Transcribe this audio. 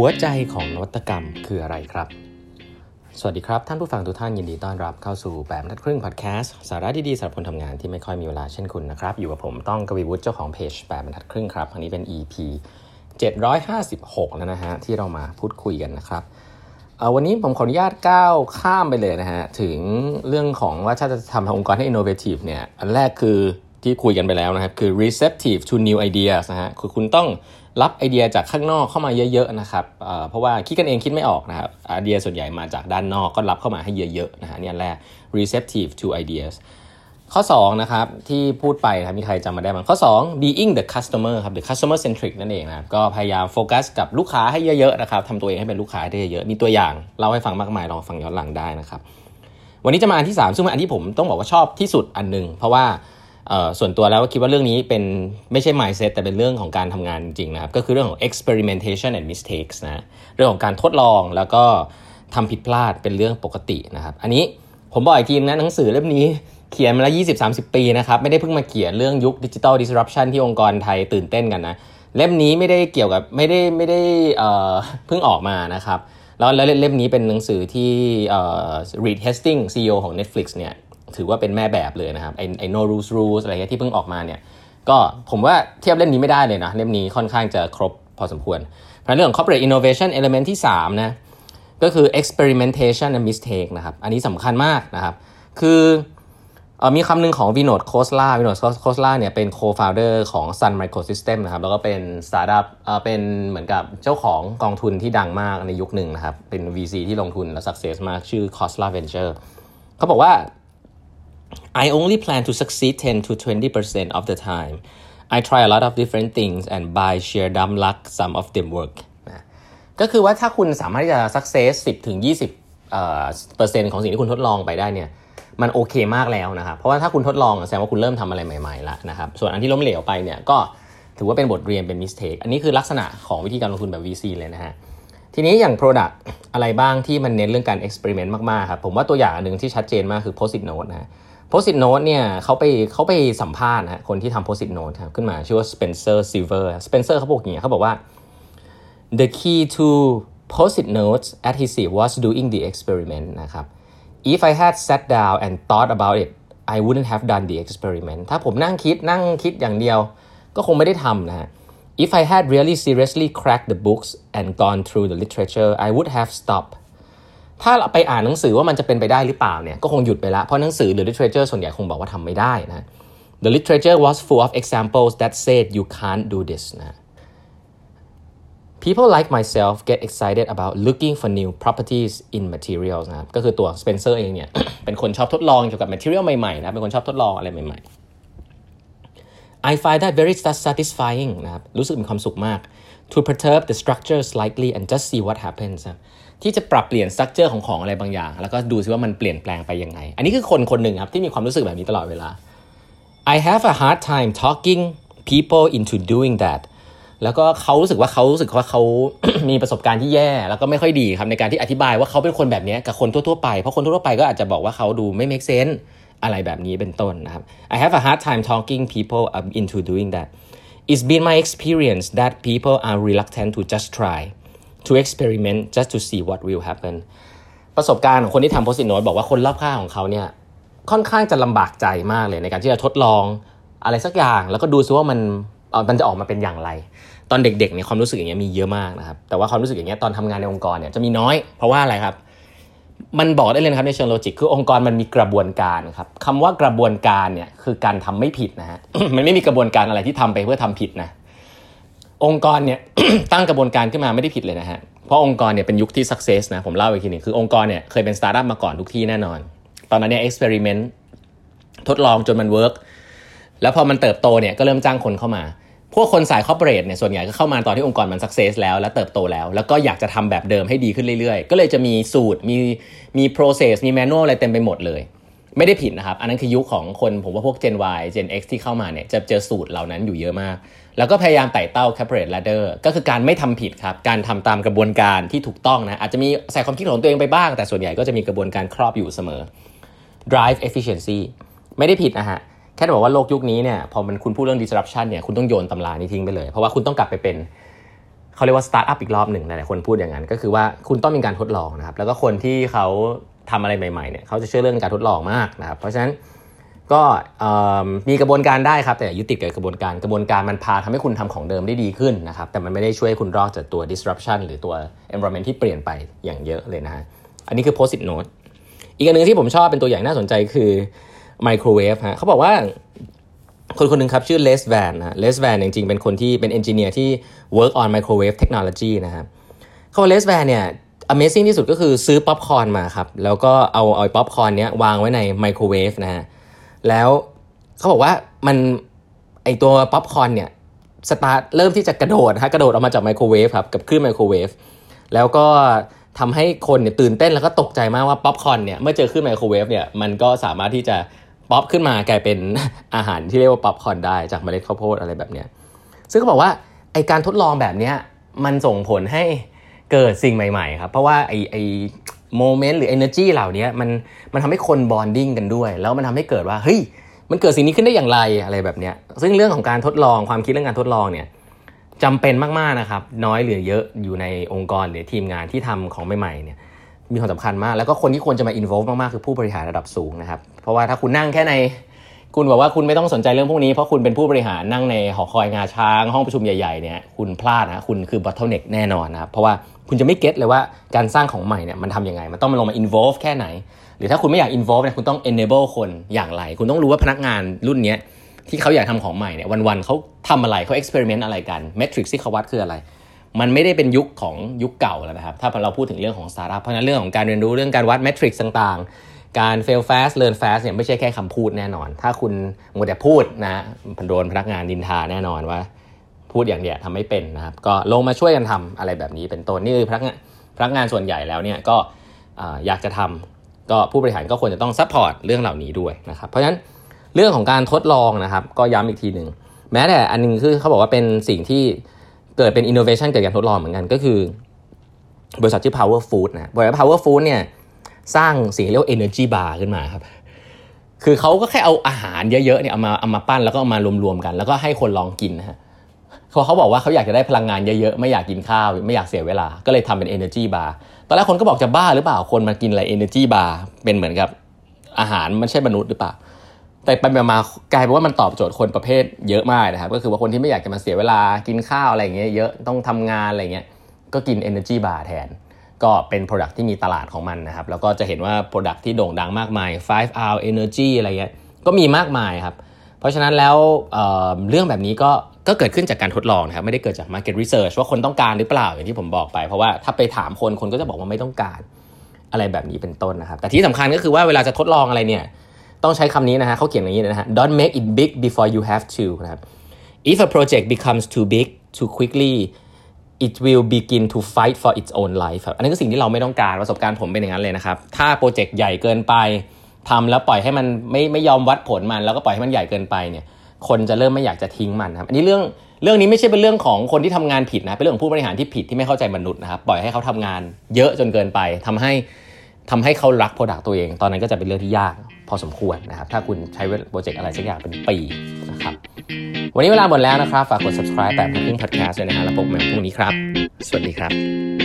หัวใจของนวัตกรรมคืออะไรครับ สวัสดีครับ ท่านผู้ฟังทุกท่านยินดีต้อนรับเข้าสู่แบบนัดครึ่งพอดแคสต์สาระดีๆสำหรับคนทำงานที่ไม่ค่อยมีเวลาเช่นคุณนะครับ อยู่กับผมต้องกวีวุฒิเจ้าของเพจแบบบรรทัดครึ่งครับ อันนี้เป็น EP 756 แล้วนะฮะ ที่เรามาพูดคุยกันนะครับวันนี้ผมขออนุญาตก้าวข้ามไปเลยนะฮะ ถึงเรื่องของว่าถ้าจะทำองค์กรให้ innovative เนี่ยอันแรกคือ ที่คุยกันไปแล้วนะครับ คือ receptive to new ideas นะฮะคือคุณต้องรับไอเดียจากข้างนอกเข้ามาเยอะๆนะครับเพราะว่าคิดกันเองคิดไม่ออกนะครับไอเดียส่วนใหญ่มาจากด้านนอกก็รับเข้ามาให้เยอะๆนะฮะนี่แรก receptive to ideas ข้อ2นะครับที่พูดไปครับมีใครจำมาได้บ้างข้อ 2 being the customer ครับ the customer centric นั่นเองนะครับก็พยายามโฟกัสกับลูกค้าให้เยอะๆนะครับทำตัวเองให้เป็นลูกค้าได้เยอะๆมีตัวอย่างเล่าให้ฟังมากมายลองฟังย้อนหลังได้นะครับวันนี้จะมาอันที่ 3 ซึ่งเป็นอันที่ผมต้องบอกว่าชอบที่สุดอันหนึ่งเพราะว่า ส่วนตัวแล้วคิดว่าเรื่องนี้เป็นไม่ใช่ mindset แต่เป็นเรื่องของการทำงานจริงนะครับ ก็คือเรื่องของ experimentation and mistakes นะเรื่องของการทดลองแล้วก็ทำผิดพลาดเป็นเรื่องปกตินะครับ อันนี้ผมบอกอีกทีนะหนังสือเล่มนี้เขียนมาแล้ว 20-30 ปีนะครับ ไม่ได้เพิ่งมาเขียนเรื่องยุคดิจิทัล disruption ที่องค์กรไทยตื่นเต้นกันนะ เล่มนี้ไม่ได้เกี่ยวกับไม่ได้ไม่ได้เพิ่งออกมานะครับ แล้วเล่มนี้เป็นหนังสือที่ Reed Hastings CEO ของ Netflix เนี่ย ถือว่าเป็นแม่แบบเลยนะครับไอ้ไอ้ no rules rules อะไรเงี้ยที่เพิ่งออกมาเนี่ยก็ผมว่าเทียบเล่มนี้ไม่ได้เลยนะเล่มนี้ค่อนข้างจะครบพอสมควรเพราะเรื่องของ corporate innovation element ที่3นะก็คือ experimentation and mistake นะครับ อันนี้สำคัญมากนะครับ คือมีคำหนึ่งของ Vinod Khosla Vinod Khosla เนี่ยเป็น co-founder ของ Sun Microsystem นะครับ แล้วก็เป็นสตาร์ทอัพเป็นเหมือนกับเจ้าของกองทุนที่ดังมากในยุคหนึ่งนะครับ เป็น VC ที่ลงทุนและ success มากชื่อ K h o s l a Venture เขาบอกว่า I only plan to succeed 10 to 20% of the time. I try a lot of different things and by sheer dumb luck some of them work นะก็คือว่าถ้าคุณสามารถที่จะ success 10ถึง20เปอร์เซ็นต์ของสิ่งที่คุณทดลองไปได้เนี่ยมันโอเคมากแล้วนะครับ เพราะว่าถ้าคุณทดลองแสดงว่าคุณเริ่มทำอะไรใหม่ๆ แล้วนะครับ ส่วนอันที่ล้มเหลวไปเนี่ยก็ถือว่าเป็นบทเรียนเป็น mistake อันนี้คือลักษณะของวิธีการลงทุนแบบ VC เลยนะฮะ ทีนี้อย่าง Product อะไรบ้างที่มันเน้นเรื่องการ experiment มากๆ ครับ ผมว่าตัวอย่างหนึ่งที่ชัดเจนมากคือ Post-it Note นะ Post-it Note เนี่ยเขาไปเขาไปสัมภาษณ์นะคนที่ทำ Post-it Note ครับขึ้นมาชื่อว่า Spencer Silver Spencer เขาบอกอย่างเงี้ยเขาบอกว่า the key to post-it notes adhesive was doing the experiment นะครับ if I had sat down and thought about it I wouldn't have done the experiment ถ้าผมนั่งคิดนั่งคิดอย่างเดียว ก็คงไม่ได้ทำนะฮะ if I had really seriously cracked the books and gone through the literature I would have stopped ถ้าไปอ่านหนังสือว่ามันจะเป็นไปได้หรือเปล่าเนี่ยก็คงหยุดไปแล้วเพราะหนังสือหรือ literature ส่วนใหญ่คงบอกว่าทำไม่ได้นะ The literature was full of examples that said you can't do this นะ People like myself get excited about looking for new properties in materials นะก็คือตัว Spencer เองเนี่ยเป็นคนชอบทดลองเกี่ยวกับ material ใหม่ๆนะเป็นคนชอบทดลองอะไรใหม่ๆ I find that very satisfying นะครับรู้สึกมีความสุขมาก to perturb the structure slightly and just see what happens นะ ที่จะปรับเปลี่ยนสตรัคเจอร์ของของอะไรบางอย่าง แล้วก็ดูซิว่ามันเปลี่ยนแปลงไปยังไง อันนี้คือคนคนหนึ่งครับที่มีความรู้สึกแบบนี้ตลอดเวลา I have a hard time talking people into doing that แล้วก็เขารู้สึกว่าเขารู้สึกว่าเขามีประสบการณ์ที่แย่ แล้วก็ไม่ค่อยดีครับในการที่อธิบายว่าเขาเป็นคนแบบนี้กับคนทั่วๆไป เพราะคนทั่วๆไปก็อาจจะบอกว่าเขาดูไม่ make sense อะไรแบบนี้เป็นต้นนะครับ I have a hard time talking people into doing that It's been my experience that people are reluctant to just try to experiment just to see what will happen ประสบการณ์ของคนที่ทำโพสิ t โน e บอกว่าคนรอบข้างของเขาเนี่ยค่อนข้างจะลำบากใจมากเลยในการที่จะทดลองอะไรสักอย่าง แล้วก็ดูซิว่ามันมันจะออกมาเป็นอย่างไร ตอนเด็กๆเนี่ยความรู้สึกอย่างเงี้ยมีเยอะมากนะครับแต่ว่าความรู้สึกอย่างเงี้ยตอนทำงานในองค์กรเนี่ยจะมีน้อยเพราะว่าอะไรครับ มันบอกได้เลยครับในเชิง logic คือองค์กรมันมีกระบวนการครับคำว่ากระบวนการเนี่ยคือการทำไม่ผิดนะฮะมันไม่มีกระบวนการอะไรที่ทำไปเพื่อทำผิดนะ องค์กรเนี่ยตั้งกระบวนการขึ้นมาไม่ได้ผิดเลยนะฮะ เพราะองค์กรเนี่ยเป็นยุคที่ success นะ ผมเล่าอีกทีนึงคือองค์กรเนี่ยเคยเป็นสตาร์ทอัพมาก่อนทุกที่แน่นอน ตอนนั้นเนี่ย experiment ทดลองจนมัน work แล้วพอมันเติบโตเนี่ยก็เริ่มจ้างคนเข้ามา พวกคนสาย corporate เนี่ยส่วนใหญ่ก็เข้ามาตอนที่องค์กรมัน success แล้วและเติบโตแล้ว แล้วก็อยากจะทำแบบเดิมให้ดีขึ้นเรื่อยๆ ก็เลยจะมีสูตรมีมี process มี manual อะไรเต็มไปหมดเลย ไม่ได้ผิดนะครับ อันนั้นคือยุคของคนผมว่าพวก Gen Y Gen X ที่เข้ามาเนี่ยจะเจอสูตรเหล่านั้นอยู่เยอะมาก แล้วก็พยายามไต่เต้า corporate ladder ก็คือการไม่ทำผิดครับ การทำตามกระบวนการที่ถูกต้องนะ อาจจะมีใส่ความคิดของตัวเองไปบ้าง แต่ส่วนใหญ่ก็จะมีกระบวนการครอบอยู่เสมอ drive efficiency ไม่ได้ผิดนะฮะแค่บอกว่าโลกยุคนี้เนี่ยพอมันคุณพูดเรื่อง disruption เนี่ยคุณต้องโยนตำรานี้ทิ้งไปเลย เพราะว่าคุณต้องกลับไปเป็นเขาเรียกว่าสตาร์ทอัพอีกรอบหนึ่งหลายๆคนพูดอย่างนั้นก็คือว่าคุณต้องมีการทดลองนะครับแล้วก็คนที่เขา ทำอะไรใหม่ๆเนี่ยเขาจะเชื่อเรื่องการทดลองมากนะครับเพราะฉะนั้นก็มีกระบวนการได้ครับ แต่ยึดติดกับกระบวนการกระบวนการมันพาทำให้คุณทำของเดิมได้ดีขึ้นนะครับ แต่มันไม่ได้ช่วยคุณรอดจากตัว disruption หรือตัว environment ที่เปลี่ยนไปอย่างเยอะเลยนะฮะอันนี้คือ post-it note อีกอันหนึ่งที่ผมชอบเป็นตัวอย่างน่าสนใจคือ microwave ฮะเขาบอกว่าคนคนหนึ่งครับ ชื่อเลสแวนนะเลสแวนจริงๆ เป็นคนที่เป็น engineer ที่ work on microwave technology นะครับเขาเลสแวนเนี่ย Amazing ที่สุดก็คือซื้อป๊อปคอร์นมาครับ แล้วก็เอาเอาป๊อปคอร์นเนี้ยวางไว้ในไมโครเวฟนะฮะ แล้วเขาบอกว่ามันไอตัวป๊อปคอร์นเนี่ยสตาร์ทเริ่มที่จะกระโดดฮะกระโดดออกมาจากไมโครเวฟครับกับคลื่นไมโครเวฟแล้วก็ทำให้คนเนี่ยตื่นเต้นแล้วก็ตกใจมากว่าป๊อปคอร์นเนี่ยเมื่อเจอคลื่นไมโครเวฟเนี่ยมันก็สามารถที่จะป๊อปขึ้นมากลายเป็นอาหารที่เรียกว่าป๊อปคอร์นได้จากเมล็ดข้าวโพดอะไรแบบเนี้ยซึ่งเขาบอกว่าไอการทดลองแบบเนี้ยมันส่งผลให้ เกิดสิ่งใหม่ๆครับ เพราะว่าไอไอ moment หรือ energy เหล่านี้มันมันทำให้คน bonding กันด้วย แล้วมันทำให้เกิดว่าเฮ้ยมันเกิดสิ่งนี้ขึ้นได้อย่างไรอะไรแบบเนี้ยซึ่งเรื่องของการทดลองความคิดเรื่องการทดลองเนี่ยจำเป็นมากๆนะครับ น้อยหรือเยอะอยู่ในองค์กรหรือทีมงานที่ทำของใหม่ๆเนี่ยมีความสำคัญมาก แล้วก็คนที่ควรจะมา involve มากๆคือผู้บริหารระดับสูงนะครับ เพราะว่าถ้าคุณนั่งแค่ใน คุณบอกว่าคุณไม่ต้องสนใจเรื่องพวกนี้เพราะคุณเป็นผู้บริหารนั่งในหอคอยงาช้าง ห้องประชุมใหญ่ๆเนี่ยคุณพลาดนะคุณคือ bottleneck แน่นอนนะครับเพราะว่าคุณจะไม่เก็ตเลยว่าการสร้างของใหม่เนี่ยมันทำยังไง มันต้องมาลงมา involve แค่ไหน หรือถ้าคุณไม่อยาก involve เนี่ยคุณต้อง enable คนอย่างไร คุณต้องรู้ว่าพนักงานรุ่นนี้ที่เขาอยากทำของใหม่เนี่ยวันๆเขาทำอะไรเขา experiment อะไรกัน metric ที่เขาวัดคืออะไร มันไม่ได้เป็นยุคของยุคเก่าแล้วนะครับถ้าเราพูดถึงเรื่องของ startup เพราะนั้นเรื่องของการเรียนรู้เรื่องการวัด metric ต่างๆ การ fail fast learn fast เนี่ยไม่ใช่แค่คำพูดแน่นอน ถ้าคุณมัวแต่พูดนะโดนพนักงานนินทาแน่นอนว่าพูดอย่างเดียวทำไม่เป็นนะครับ ก็ลงมาช่วยกันทำอะไรแบบนี้เป็นต้นนี่คือพนักงานพนักงานส่วนใหญ่แล้วเนี่ยก็อยากจะทำก็ผู้บริหารก็ควรจะต้อง support เรื่องเหล่านี้ด้วยนะครับเพราะฉะนั้นเรื่องของการทดลองนะครับ ก็ย้ำอีกทีหนึ่งแม้แต่อันนึงคือเขาบอกว่าเป็นสิ่งที่เกิดเป็นอินโนเวชันเกิดการทดลองเหมือนกันก็คือบริษัทชื่อ Power Food นะบริษัท Power Food เนี่ย สร้างสิ่งเรียกว่า Energy Bar ขึ้นมาครับ คือเขาก็แค่เอาอาหารเยอะๆเนี่ยเอามาเอามาปั้นแล้วก็เอามารวมๆกัน แล้วก็ให้คนลองกินนะฮะเขาเขาบอกว่าเขาอยากจะได้พลังงานเยอะๆ ไม่อยากกินข้าว ไม่อยากเสียเวลา ก็เลยทำเป็น Energy Bar ตอนแรกคนก็บอกจะบ้าหรือเปล่า คนมากินอะไร Energy Bar เป็นเหมือนกับอาหารมันใช่มนุษย์หรือเปล่า แต่ไปมากลายเป็นว่ามันตอบโจทย์คนประเภทเยอะมากนะครับ ก็คือว่าคนที่ไม่อยากจะมาเสียเวลากินข้าวอะไรอย่างเงี้ยเยอะต้องทำงานอะไรเงี้ย ก็กิน Energy Bar แทน ก็เป็น Product ที่มีตลาดของมันนะครับ แล้วก็จะเห็นว่า Product ที่โด่งดังมากมาย 5 hour energy อะไรเงี้ย ก็มีมากมายครับ เพราะฉะนั้นแล้วเเรื่องแบบนี้ก็ก็เกิดขึ้นจากการทดลองนะครับ ไม่ได้เกิดจาก market research ว่าคนต้องการหรือเปล่าอย่างที่ผมบอกไป เพราะว่าถ้าไปถามคนคนก็จะบอกว่าไม่ต้องการอะไรแบบนี้เป็นต้นนะครับ แต่ที่สำคัญก็คือว่าเวลาจะทดลองอะไรเนี่ย ต้องใช้คำนี้นะฮะเขาเขียนอย่างนี้นะฮะ don't make it big before you have to นะครับ if a project becomes too big too quickly it will begin to fight for its own life ครับอันนี้คือสิ่งที่เราไม่ต้องการประสบการณ์ผมเป็นอย่างนั้นเลยนะครับ ถ้าโปรเจกต์ใหญ่เกินไปทำแล้วปล่อยให้มันไม่ไม่ยอมวัดผลมัน แล้วก็ปล่อยให้มันใหญ่เกินไปเนี่ยคนจะเริ่มไม่อยากจะทิ้งมันครับอันนี้เรื่องเรื่องนี้ไม่ใช่เป็นเรื่องของคนที่ทำงานผิดนะเป็นเรื่องของผู้บริหารที่ผิดที่ไม่เข้าใจมนุษย์นะครับปล่อยให้เขาทำงานเยอะจนเกินไปทำให้ทำให้เขารัก product ตัวเอง ตอนนั้นก็จะเป็นเรื่องที่ยากพอสมควรนะครับถ้าคุณใช้ project อะไรสักอย่างเป็นปี วันนี้เวลาหมดแล้วนะครับ ฝากกด subscribe แปดบรรทัดครึ่ง podcast ด้วยนะฮะแล้วพบกันใหม่พรุ่งนี้ครับ สวัสดีครับ